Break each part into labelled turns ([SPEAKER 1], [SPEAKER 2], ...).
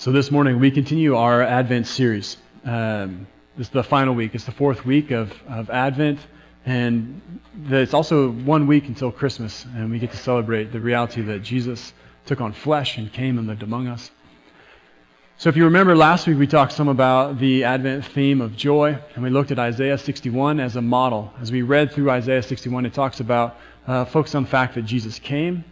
[SPEAKER 1] So this morning we continue our Advent series. Um, this is the final week. It's the fourth week of, of Advent, and it's also one week until Christmas, and we get to celebrate the reality that Jesus took on flesh and came and lived among us. So if you remember last week we talked some about the Advent theme of joy, and we looked at Isaiah 61 as a model. As we read through Isaiah 61, it talks about uh, focus on the fact that Jesus came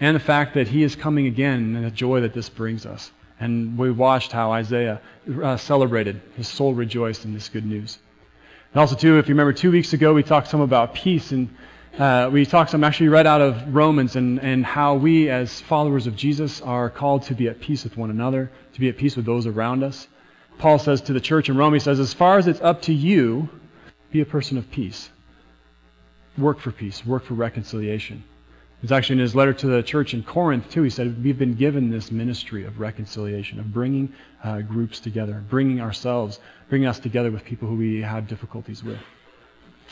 [SPEAKER 1] and the fact that he is coming again and the joy that this brings us. And we watched how Isaiah uh, celebrated. His soul rejoiced in this good news. And also, too, if you remember two weeks ago, we talked some about peace. And uh, we talked some, actually read out of Romans and, and how we, as followers of Jesus, are called to be at peace with one another, to be at peace with those around us. Paul says to the church in Rome, he says, as far as it's up to you, be a person of peace. Work for peace, work for reconciliation. It's actually in his letter to the church in Corinth, too. He said, We've been given this ministry of reconciliation, of bringing uh, groups together, bringing ourselves, bringing us together with people who we have difficulties with.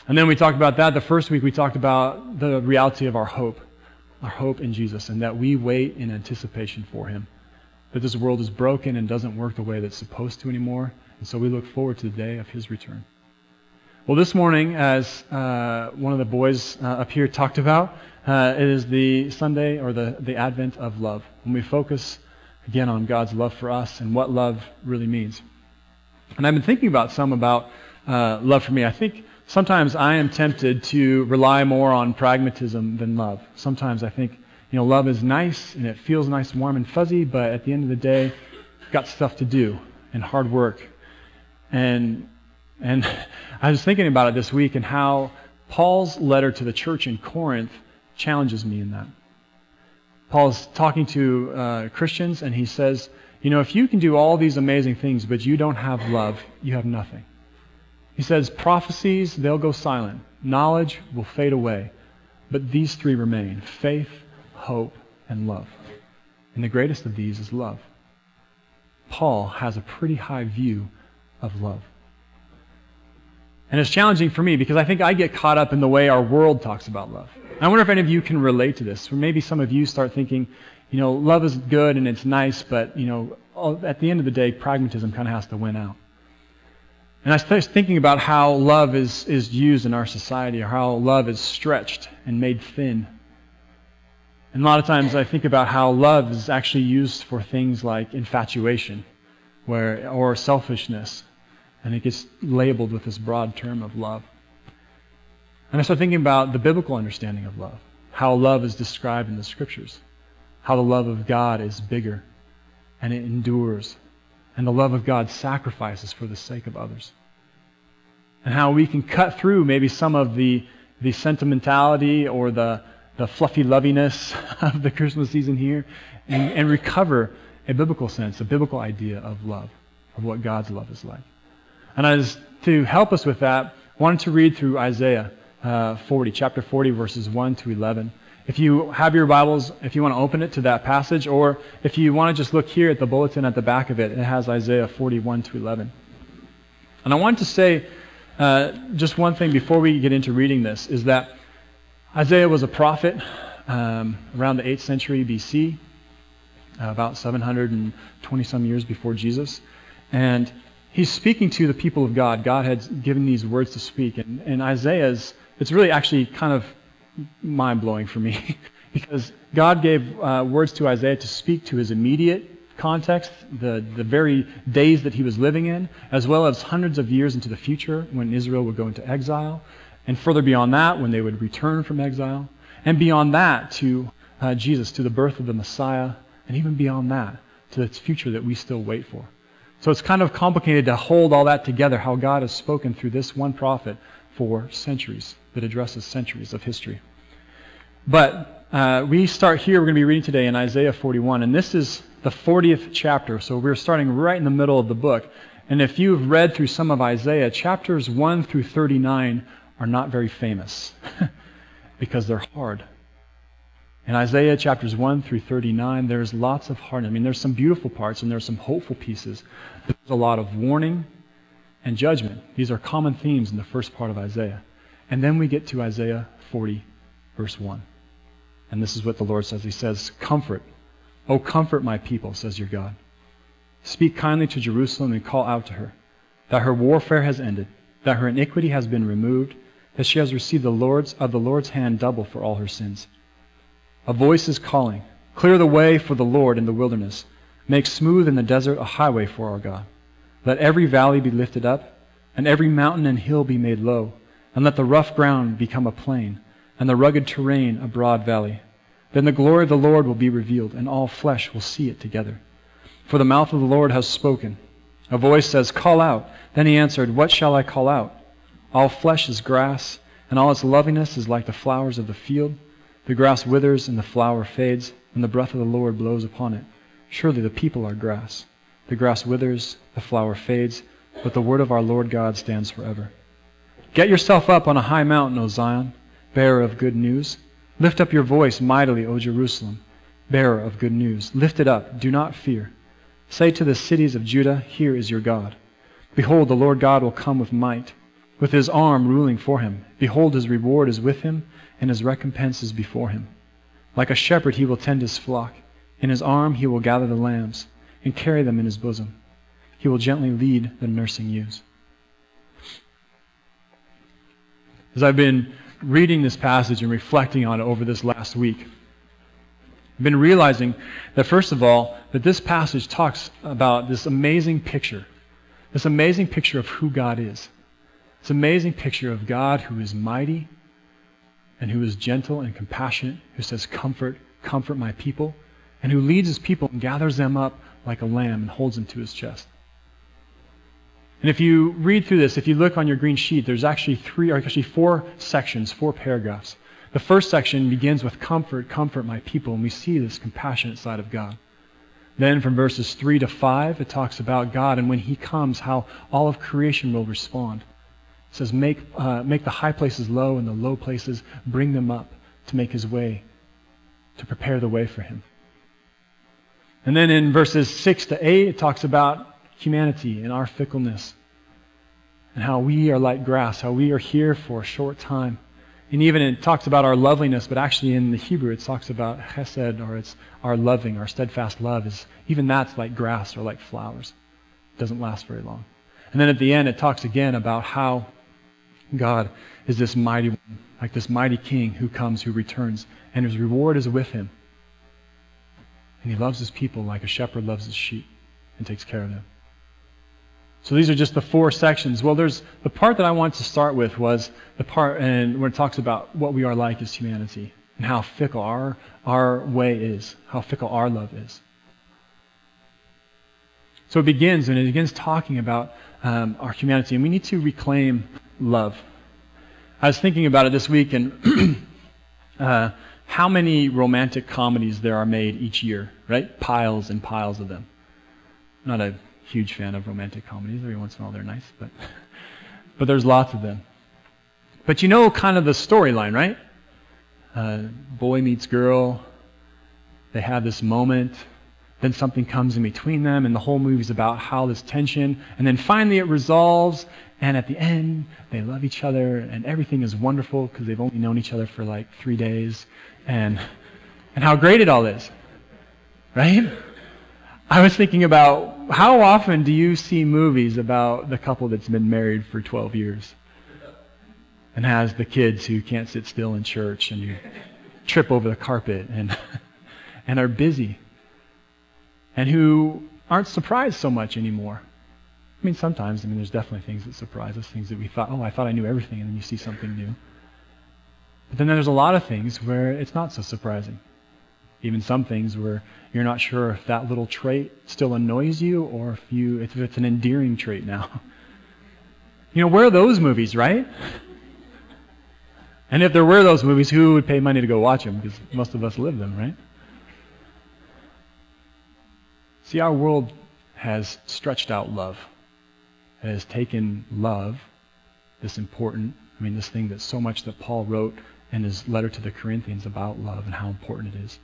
[SPEAKER 1] And then we talked about that. The first week we talked about the reality of our hope, our hope in Jesus, and that we wait in anticipation for him. That this world is broken and doesn't work the way that it's supposed to anymore. And so we look forward to the day of his return. Well, this morning, as uh, one of the boys uh, up here talked about, uh, it is the Sunday or the, the Advent of love, when we focus again on God's love for us and what love really means. And I've been thinking about some about uh, love for me. I think sometimes I am tempted to rely more on pragmatism than love. Sometimes I think, you know, love is nice and it feels nice, warm, and fuzzy, but at the end of the day, got stuff to do and hard work. And and I was thinking about it this week and how Paul's letter to the church in Corinth challenges me in that. Paul's talking to uh, Christians, and he says, You know, if you can do all these amazing things, but you don't have love, you have nothing. He says, Prophecies, they'll go silent. Knowledge will fade away. But these three remain faith, hope, and love. And the greatest of these is love. Paul has a pretty high view of love. And it's challenging for me because I think I get caught up in the way our world talks about love. I wonder if any of you can relate to this. Or maybe some of you start thinking, you know, love is good and it's nice, but, you know, at the end of the day, pragmatism kind of has to win out. And I started thinking about how love is, is used in our society, or how love is stretched and made thin. And a lot of times I think about how love is actually used for things like infatuation where, or selfishness and it gets labeled with this broad term of love. And I start thinking about the biblical understanding of love, how love is described in the scriptures, how the love of God is bigger and it endures, and the love of God sacrifices for the sake of others. And how we can cut through maybe some of the, the sentimentality or the, the fluffy loviness of the Christmas season here and, and recover a biblical sense, a biblical idea of love, of what God's love is like. And as to help us with that, I wanted to read through Isaiah uh, 40, chapter 40, verses 1 to 11. If you have your Bibles, if you want to open it to that passage, or if you want to just look here at the bulletin at the back of it, it has Isaiah 41 to 11. And I want to say uh, just one thing before we get into reading this is that Isaiah was a prophet um, around the 8th century BC, about 720 some years before Jesus. And he's speaking to the people of God. God had given these words to speak. And, and Isaiah's, it's really actually kind of mind blowing for me because God gave uh, words to Isaiah to speak to his immediate context, the, the very days that he was living in, as well as hundreds of years into the future when Israel would go into exile, and further beyond that when they would return from exile, and beyond that to uh, Jesus, to the birth of the Messiah, and even beyond that to the future that we still wait for. So it's kind of complicated to hold all that together, how God has spoken through this one prophet for centuries, that addresses centuries of history. But uh, we start here, we're going to be reading today in Isaiah 41, and this is the 40th chapter, so we're starting right in the middle of the book. And if you've read through some of Isaiah, chapters 1 through 39 are not very famous because they're hard. In Isaiah chapters 1 through 39, there's lots of heart. I mean, there's some beautiful parts and there's some hopeful pieces. There's a lot of warning and judgment. These are common themes in the first part of Isaiah. And then we get to Isaiah 40, verse 1. And this is what the Lord says. He says, Comfort. Oh, comfort my people, says your God. Speak kindly to Jerusalem and call out to her that her warfare has ended, that her iniquity has been removed, that she has received the Lord's of the Lord's hand double for all her sins. A voice is calling, Clear the way for the Lord in the wilderness. Make smooth in the desert a highway for our God. Let every valley be lifted up, and every mountain and hill be made low, and let the rough ground become a plain, and the rugged terrain a broad valley. Then the glory of the Lord will be revealed, and all flesh will see it together. For the mouth of the Lord has spoken. A voice says, Call out. Then he answered, What shall I call out? All flesh is grass, and all its loveliness is like the flowers of the field. The grass withers and the flower fades, and the breath of the Lord blows upon it. Surely the people are grass. The grass withers, the flower fades, but the word of our Lord God stands forever. Get yourself up on a high mountain, O Zion, bearer of good news. Lift up your voice mightily, O Jerusalem, bearer of good news. Lift it up, do not fear. Say to the cities of Judah, Here is your God. Behold, the Lord God will come with might, with his arm ruling for him. Behold, his reward is with him, and his recompense is before him. Like a shepherd, he will tend his flock. In his arm, he will gather the lambs and carry them in his bosom. He will gently lead the nursing ewes. As I've been reading this passage and reflecting on it over this last week, I've been realizing that, first of all, that this passage talks about this amazing picture, this amazing picture of who God is. This amazing picture of God who is mighty and who is gentle and compassionate, who says, Comfort, comfort my people, and who leads his people and gathers them up like a lamb and holds them to his chest. And if you read through this, if you look on your green sheet, there's actually three, or actually four sections, four paragraphs. The first section begins with comfort, comfort my people, and we see this compassionate side of God. Then from verses 3 to 5, it talks about God and when He comes, how all of creation will respond. It says, make, uh, make the high places low and the low places bring them up to make His way, to prepare the way for Him. And then in verses 6 to 8, it talks about humanity and our fickleness and how we are like grass, how we are here for a short time and even it talks about our loveliness, but actually in the Hebrew it talks about chesed, or it's our loving, our steadfast love. Is even that's like grass or like flowers. It doesn't last very long. And then at the end it talks again about how God is this mighty one, like this mighty king who comes, who returns, and his reward is with him. And he loves his people like a shepherd loves his sheep and takes care of them. So these are just the four sections. Well, there's the part that I wanted to start with was the part and where it talks about what we are like as humanity and how fickle our our way is, how fickle our love is. So it begins and it begins talking about um, our humanity, and we need to reclaim love. I was thinking about it this week and uh, how many romantic comedies there are made each year, right? Piles and piles of them. I'm not a huge fan of romantic comedies. Every once in a while they're nice, but but there's lots of them. But you know kind of the storyline, right? Uh, boy meets girl. They have this moment. Then something comes in between them, and the whole movie's about how this tension, and then finally it resolves, and at the end they love each other, and everything is wonderful because they've only known each other for like three days, and and how great it all is, right? I was thinking about how often do you see movies about the couple that's been married for 12 years? And has the kids who can't sit still in church and trip over the carpet and and are busy and who aren't surprised so much anymore. I mean, sometimes, I mean, there's definitely things that surprise us, things that we thought, oh, I thought I knew everything, and then you see something new. But then there's a lot of things where it's not so surprising. Even some things where you're not sure if that little trait still annoys you or if you if it's an endearing trait now. You know, where are those movies, right? And if there were those movies, who would pay money to go watch them? Because most of us live them, right? See, our world has stretched out love. It has taken love, this important, I mean, this thing that so much that Paul wrote in his letter to the Corinthians about love and how important it is.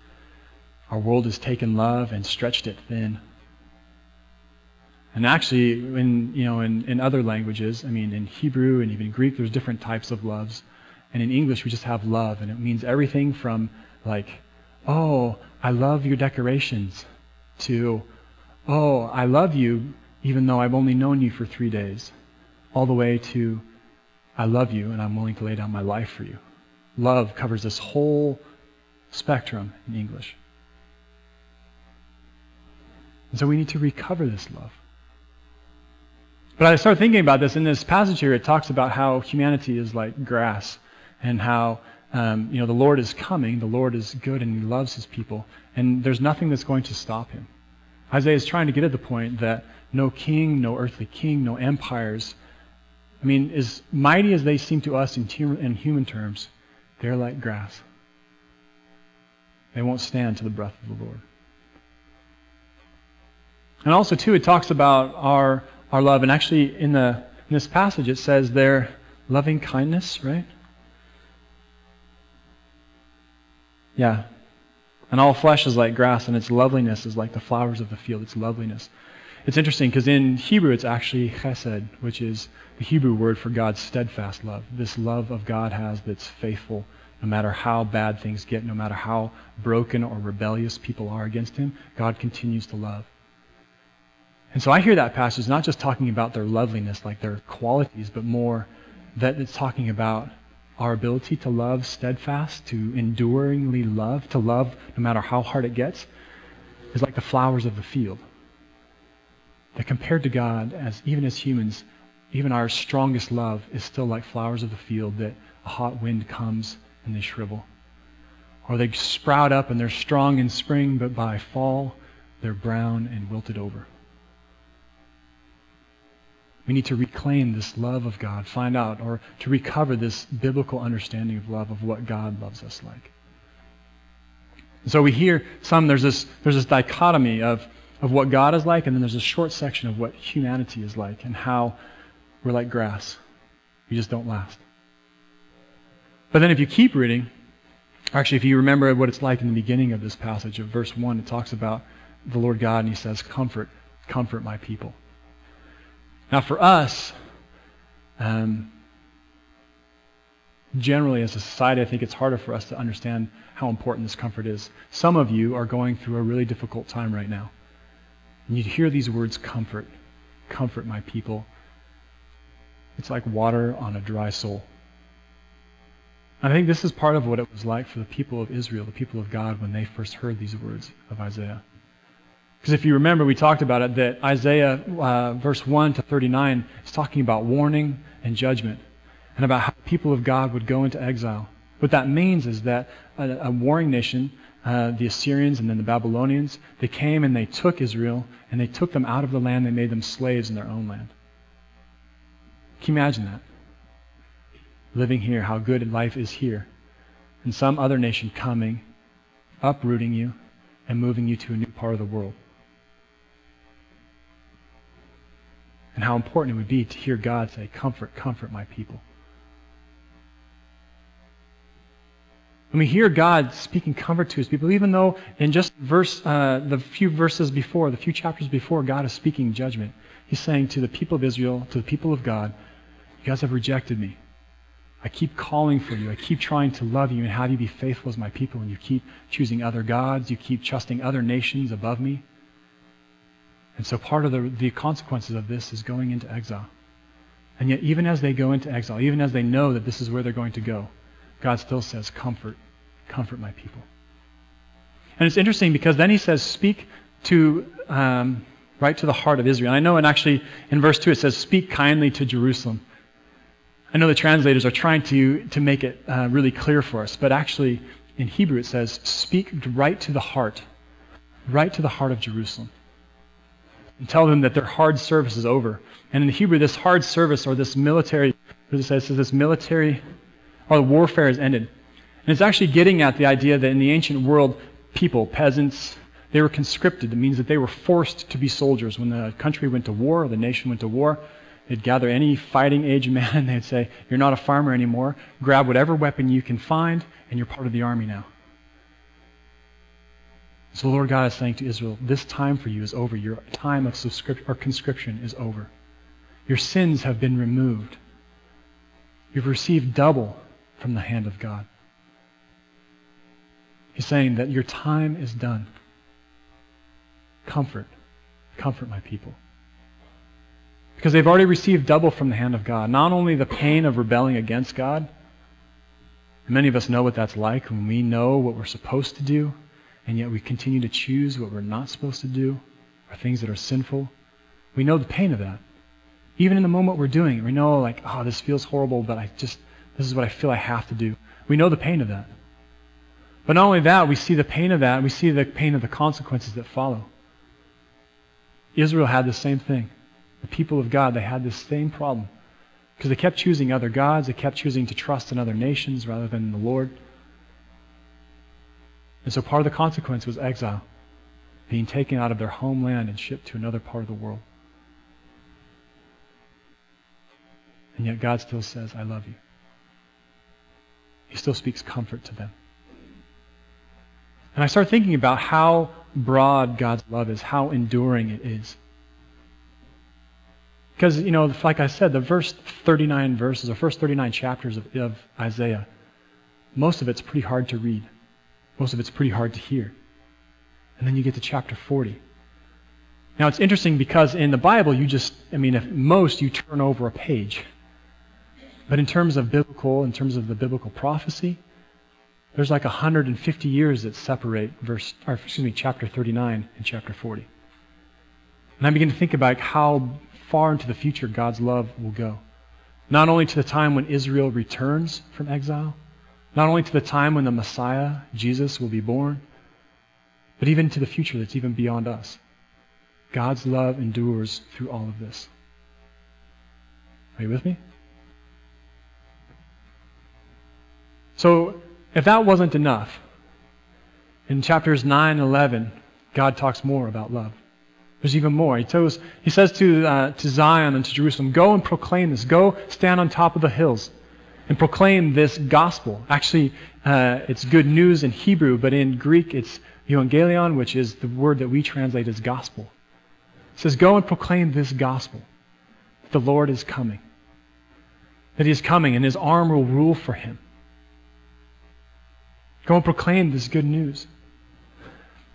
[SPEAKER 1] Our world has taken love and stretched it thin. And actually, in you know, in, in other languages, I mean, in Hebrew and even Greek, there's different types of loves. And in English, we just have love, and it means everything from like, oh, I love your decorations, to, oh, I love you even though I've only known you for three days, all the way to I love you and I'm willing to lay down my life for you. Love covers this whole spectrum in English. And so we need to recover this love. But I started thinking about this in this passage here. It talks about how humanity is like grass and how um, you know the Lord is coming. The Lord is good and He loves His people, and there's nothing that's going to stop Him. Isaiah is trying to get at the point that no king, no earthly king, no empires. I mean, as mighty as they seem to us in, in human terms, they're like grass. They won't stand to the breath of the Lord. And also, too, it talks about our, our love. And actually, in, the, in this passage, it says their loving kindness, right? Yeah. And all flesh is like grass, and its loveliness is like the flowers of the field, its loveliness. It's interesting because in Hebrew it's actually chesed, which is the Hebrew word for God's steadfast love. This love of God has that's faithful no matter how bad things get, no matter how broken or rebellious people are against Him, God continues to love. And so I hear that passage not just talking about their loveliness, like their qualities, but more that it's talking about our ability to love steadfast, to enduringly love, to love no matter how hard it gets, is like the flowers of the field. That compared to God, as even as humans, even our strongest love is still like flowers of the field that a hot wind comes and they shrivel. Or they sprout up and they're strong in spring, but by fall they're brown and wilted over. We need to reclaim this love of God, find out, or to recover this biblical understanding of love, of what God loves us like. so we hear some, there's this, there's this dichotomy of, of what God is like, and then there's a short section of what humanity is like, and how we're like grass. We just don't last. But then if you keep reading, actually, if you remember what it's like in the beginning of this passage of verse 1, it talks about the Lord God, and he says, Comfort, comfort my people. Now, for us, um, generally as a society, I think it's harder for us to understand how important this comfort is. Some of you are going through a really difficult time right now. And you hear these words, comfort, comfort my people. It's like water on a dry soul. I think this is part of what it was like for the people of Israel, the people of God, when they first heard these words of Isaiah. Because if you remember, we talked about it that Isaiah, uh, verse 1 to 39, is talking about warning and judgment and about how people of God would go into exile. What that means is that a, a warring nation, uh, the Assyrians and then the Babylonians, they came and they took Israel and they took them out of the land. They made them slaves in their own land. Can you imagine that? Living here, how good life is here. And some other nation coming, uprooting you, and moving you to a new part of the world. And how important it would be to hear God say, Comfort, comfort my people. When we hear God speaking comfort to his people, even though in just verse, uh, the few verses before, the few chapters before, God is speaking judgment. He's saying to the people of Israel, to the people of God, You guys have rejected me. I keep calling for you. I keep trying to love you and have you be faithful as my people, and you keep choosing other gods. You keep trusting other nations above me. And so part of the, the consequences of this is going into exile. And yet, even as they go into exile, even as they know that this is where they're going to go, God still says, Comfort, comfort my people. And it's interesting because then he says, Speak to, um, right to the heart of Israel. And I know, and actually in verse 2 it says, Speak kindly to Jerusalem. I know the translators are trying to, to make it uh, really clear for us, but actually in Hebrew it says, Speak right to the heart, right to the heart of Jerusalem and tell them that their hard service is over. And in Hebrew, this hard service or this military, it says this military or warfare is ended. And it's actually getting at the idea that in the ancient world, people, peasants, they were conscripted. It means that they were forced to be soldiers. When the country went to war, or the nation went to war, they'd gather any fighting age man and they'd say, You're not a farmer anymore. Grab whatever weapon you can find, and you're part of the army now. So the Lord God is saying to Israel, this time for you is over. Your time of or conscription is over. Your sins have been removed. You've received double from the hand of God. He's saying that your time is done. Comfort. comfort my people. Because they've already received double from the hand of God. Not only the pain of rebelling against God, many of us know what that's like when we know what we're supposed to do, and yet we continue to choose what we're not supposed to do, or things that are sinful. We know the pain of that. Even in the moment we're doing it, we know, like, oh, this feels horrible, but I just, this is what I feel I have to do. We know the pain of that. But not only that, we see the pain of that, we see the pain of the consequences that follow. Israel had the same thing. The people of God, they had this same problem. Because they kept choosing other gods, they kept choosing to trust in other nations rather than the Lord. And so part of the consequence was exile, being taken out of their homeland and shipped to another part of the world. And yet God still says, I love you. He still speaks comfort to them. And I start thinking about how broad God's love is, how enduring it is. Because, you know, like I said, the first 39 verses, or first 39 chapters of, of Isaiah, most of it's pretty hard to read. Most of it's pretty hard to hear. And then you get to chapter 40. Now, it's interesting because in the Bible, you just, I mean, if most you turn over a page. But in terms of biblical, in terms of the biblical prophecy, there's like 150 years that separate verse, or excuse me, chapter 39 and chapter 40. And I begin to think about how far into the future God's love will go. Not only to the time when Israel returns from exile, not only to the time when the Messiah, Jesus, will be born, but even to the future that's even beyond us. God's love endures through all of this. Are you with me? So, if that wasn't enough, in chapters 9 and 11, God talks more about love. There's even more. He, tells, he says to, uh, to Zion and to Jerusalem, Go and proclaim this. Go stand on top of the hills and proclaim this gospel. Actually, uh, it's good news in Hebrew, but in Greek it's evangelion, which is the word that we translate as gospel. It says, Go and proclaim this gospel. That the Lord is coming. That he is coming and his arm will rule for him. Go and proclaim this good news.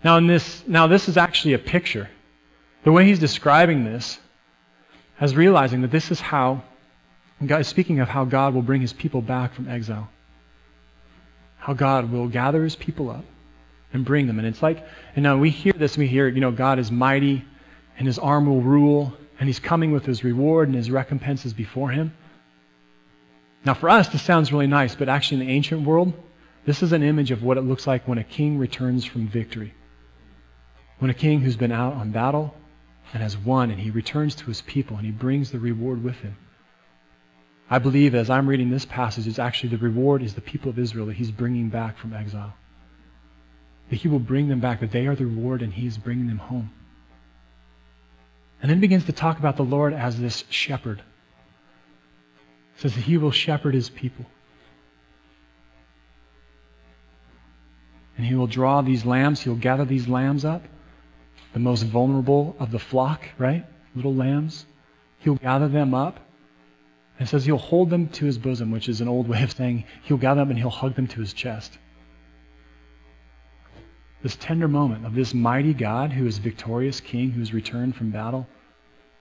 [SPEAKER 1] Now, in this, now this is actually a picture. The way he's describing this as realizing that this is how, God is speaking of how God will bring his people back from exile. How God will gather his people up and bring them. And it's like, and now we hear this, we hear, you know, God is mighty and his arm will rule and he's coming with his reward and his recompenses before him. Now, for us, this sounds really nice, but actually in the ancient world, this is an image of what it looks like when a king returns from victory. When a king who's been out on battle and has won, and he returns to his people and he brings the reward with him. I believe as I'm reading this passage, it's actually the reward is the people of Israel that he's bringing back from exile. That he will bring them back, that they are the reward and he's bringing them home. And then begins to talk about the Lord as this shepherd. Says that he will shepherd his people. And he will draw these lambs, he'll gather these lambs up the most vulnerable of the flock, right? Little lambs. He'll gather them up and says he'll hold them to his bosom, which is an old way of saying he'll gather them and he'll hug them to his chest. This tender moment of this mighty God who is victorious king, who's returned from battle,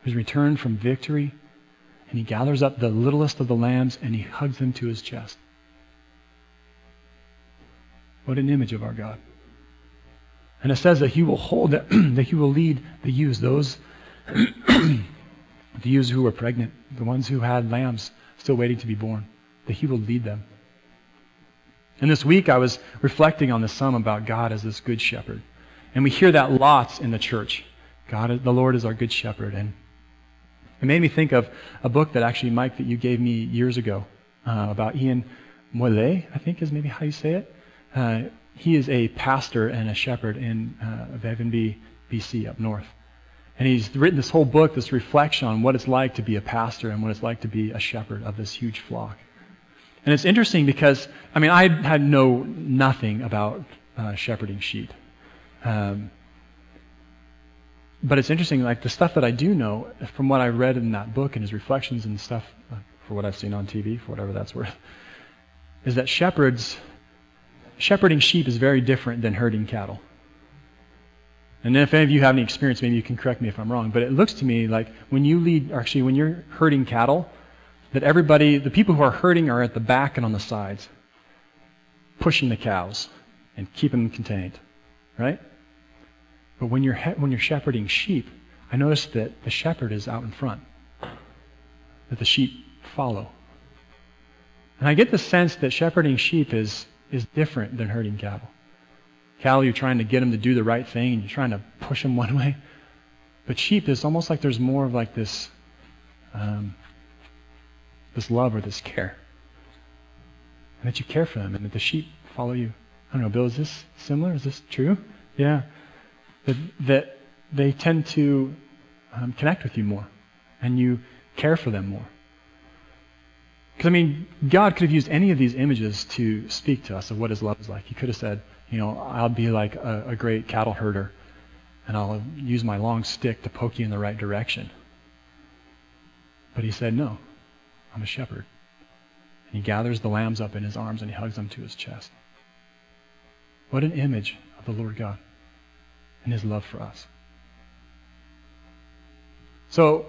[SPEAKER 1] who's returned from victory, and he gathers up the littlest of the lambs and he hugs them to his chest. What an image of our God. And it says that he will hold, that he will lead the ewes, those, the ewes who were pregnant, the ones who had lambs still waiting to be born, that he will lead them. And this week I was reflecting on the psalm about God as this good shepherd. And we hear that lots in the church. God, the Lord is our good shepherd. And it made me think of a book that actually, Mike, that you gave me years ago uh, about Ian Molle, I think is maybe how you say it. Uh, he is a pastor and a shepherd in uh, BC, up north. And he's written this whole book, this reflection on what it's like to be a pastor and what it's like to be a shepherd of this huge flock. And it's interesting because, I mean, I had know nothing about uh, shepherding sheep. Um, but it's interesting, like the stuff that I do know from what I read in that book and his reflections and stuff, uh, for what I've seen on TV, for whatever that's worth, is that shepherds shepherding sheep is very different than herding cattle. And if any of you have any experience, maybe you can correct me if I'm wrong, but it looks to me like when you lead, actually when you're herding cattle, that everybody, the people who are herding are at the back and on the sides, pushing the cows and keeping them contained, right? But when you're, when you're shepherding sheep, I notice that the shepherd is out in front, that the sheep follow. And I get the sense that shepherding sheep is, is different than herding cattle. Cattle, you're trying to get them to do the right thing, and you're trying to push them one way. But sheep is almost like there's more of like this, um, this love or this care, and that you care for them, and that the sheep follow you. I don't know, Bill. Is this similar? Is this true? Yeah. That that they tend to um, connect with you more, and you care for them more. Because, I mean, God could have used any of these images to speak to us of what his love is like. He could have said, you know, I'll be like a, a great cattle herder, and I'll use my long stick to poke you in the right direction. But he said, no, I'm a shepherd. And he gathers the lambs up in his arms and he hugs them to his chest. What an image of the Lord God and his love for us. So,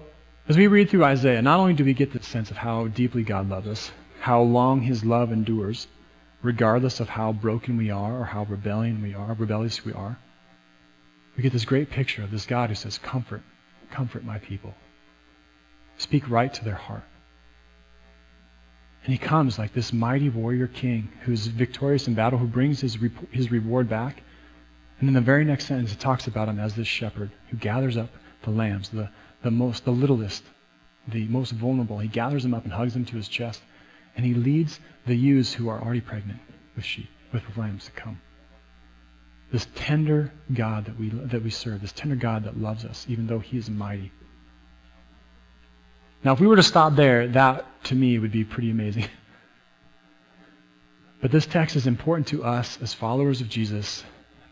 [SPEAKER 1] as we read through Isaiah, not only do we get this sense of how deeply God loves us, how long his love endures, regardless of how broken we are or how rebellion we are, rebellious we are, we get this great picture of this God who says, Comfort, comfort my people. Speak right to their heart. And he comes like this mighty warrior king who's victorious in battle, who brings his, his reward back. And in the very next sentence, it talks about him as this shepherd who gathers up the lambs, the, the most, the littlest, the most vulnerable. He gathers them up and hugs them to his chest, and he leads the ewes who are already pregnant with sheep, with lambs to come. This tender God that we that we serve, this tender God that loves us, even though He is mighty. Now, if we were to stop there, that to me would be pretty amazing. But this text is important to us as followers of Jesus,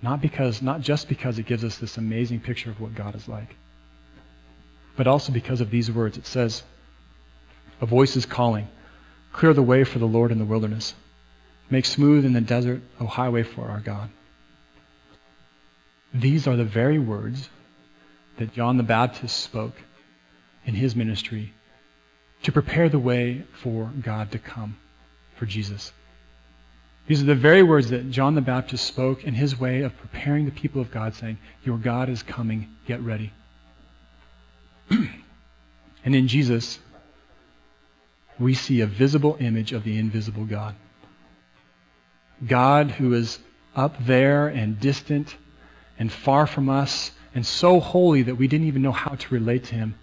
[SPEAKER 1] not because not just because it gives us this amazing picture of what God is like but also because of these words. It says, A voice is calling, Clear the way for the Lord in the wilderness. Make smooth in the desert a highway for our God. These are the very words that John the Baptist spoke in his ministry to prepare the way for God to come, for Jesus. These are the very words that John the Baptist spoke in his way of preparing the people of God, saying, Your God is coming, get ready. and in Jesus, we see a visible image of the invisible God. God who is up there and distant and far from us and so holy that we didn't even know how to relate to him.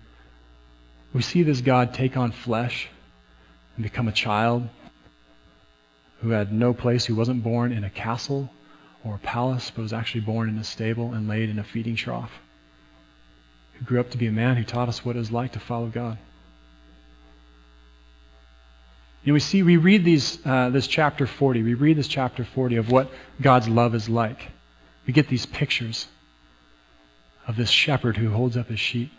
[SPEAKER 1] We see this God take on flesh and become a child who had no place, who wasn't born in a castle or a palace, but was actually born in a stable and laid in a feeding trough who grew up to be a man who taught us what it was like to follow God. Know, we see, we read these, uh, this chapter 40. We read this chapter 40 of what God's love is like. We get these pictures of this shepherd who holds up his sheep.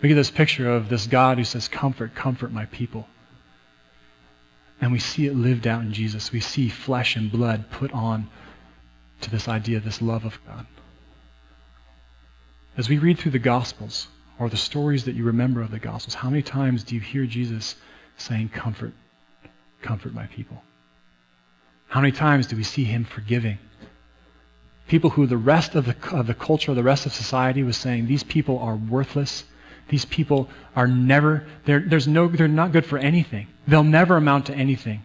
[SPEAKER 1] We get this picture of this God who says, Comfort, comfort my people. And we see it lived out in Jesus. We see flesh and blood put on to this idea, this love of God. As we read through the Gospels, or the stories that you remember of the Gospels, how many times do you hear Jesus saying, Comfort, comfort my people? How many times do we see him forgiving? People who the rest of the, of the culture, the rest of society was saying, these people are worthless. These people are never, they're, there's no, they're not good for anything. They'll never amount to anything.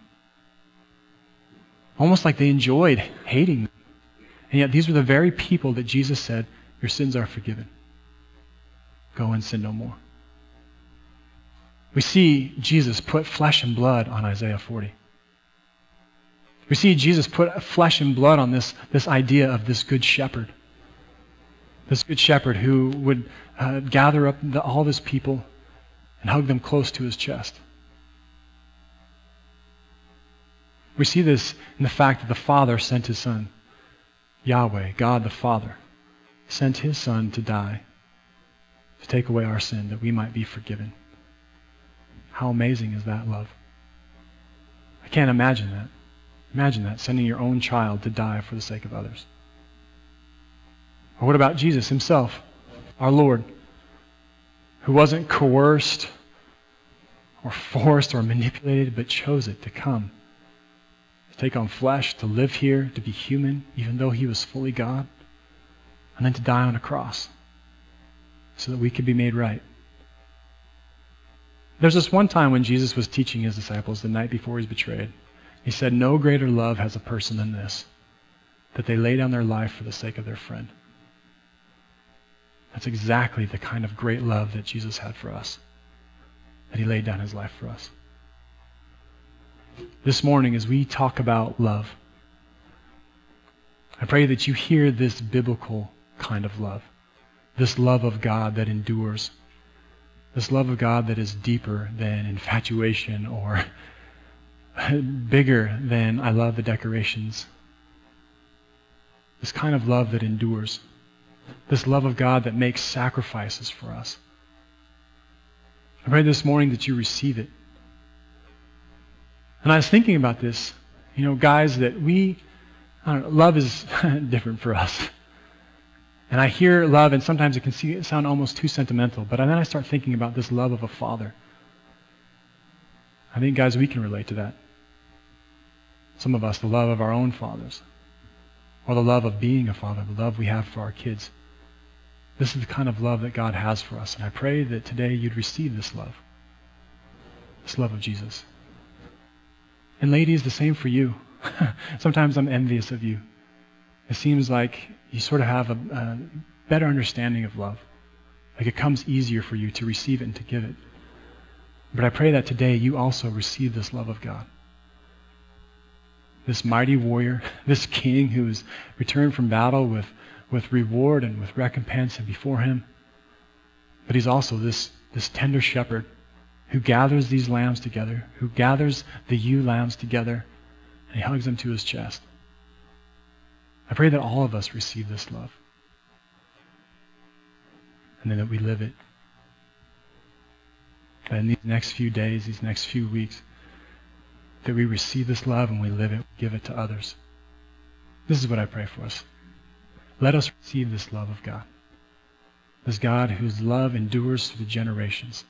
[SPEAKER 1] Almost like they enjoyed hating them. And yet these were the very people that Jesus said, your sins are forgiven. Go and sin no more. We see Jesus put flesh and blood on Isaiah 40. We see Jesus put flesh and blood on this, this idea of this good shepherd. This good shepherd who would uh, gather up the, all of his people and hug them close to his chest. We see this in the fact that the Father sent his Son, Yahweh, God the Father, sent his Son to die, to take away our sin, that we might be forgiven. How amazing is that love? I can't imagine that. Imagine that, sending your own child to die for the sake of others. Or what about Jesus himself, our Lord, who wasn't coerced or forced or manipulated, but chose it to come, to take on flesh, to live here, to be human, even though he was fully God, and then to die on a cross so that we could be made right. There's this one time when Jesus was teaching his disciples the night before he was betrayed. He said, No greater love has a person than this, that they lay down their life for the sake of their friend. That's exactly the kind of great love that Jesus had for us, that he laid down his life for us. This morning, as we talk about love, I pray that you hear this biblical kind of love, this love of God that endures, this love of God that is deeper than infatuation or bigger than I love the decorations. This kind of love that endures. This love of God that makes sacrifices for us. I pray this morning that you receive it. And I was thinking about this, you know, guys, that we, know, love is different for us. And I hear love, and sometimes it can see, sound almost too sentimental, but then I start thinking about this love of a father. I think, guys, we can relate to that. Some of us, the love of our own fathers, or the love of being a father, the love we have for our kids. This is the kind of love that God has for us. And I pray that today you'd receive this love, this love of Jesus. And ladies, the same for you. Sometimes I'm envious of you. It seems like you sort of have a, a better understanding of love. Like it comes easier for you to receive it and to give it. But I pray that today you also receive this love of God. This mighty warrior, this king who has returned from battle with, with reward and with recompense and before him. But he's also this, this tender shepherd who gathers these lambs together, who gathers the ewe lambs together, and he hugs them to his chest. I pray that all of us receive this love. And then that we live it. That in these next few days, these next few weeks, that we receive this love and we live it, give it to others. This is what I pray for us. Let us receive this love of God. This God whose love endures through the generations,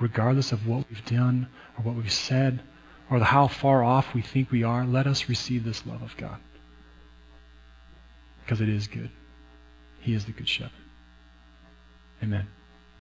[SPEAKER 1] regardless of what we've done or what we've said or how far off we think we are. Let us receive this love of God because it is good. He is the good shepherd. Amen.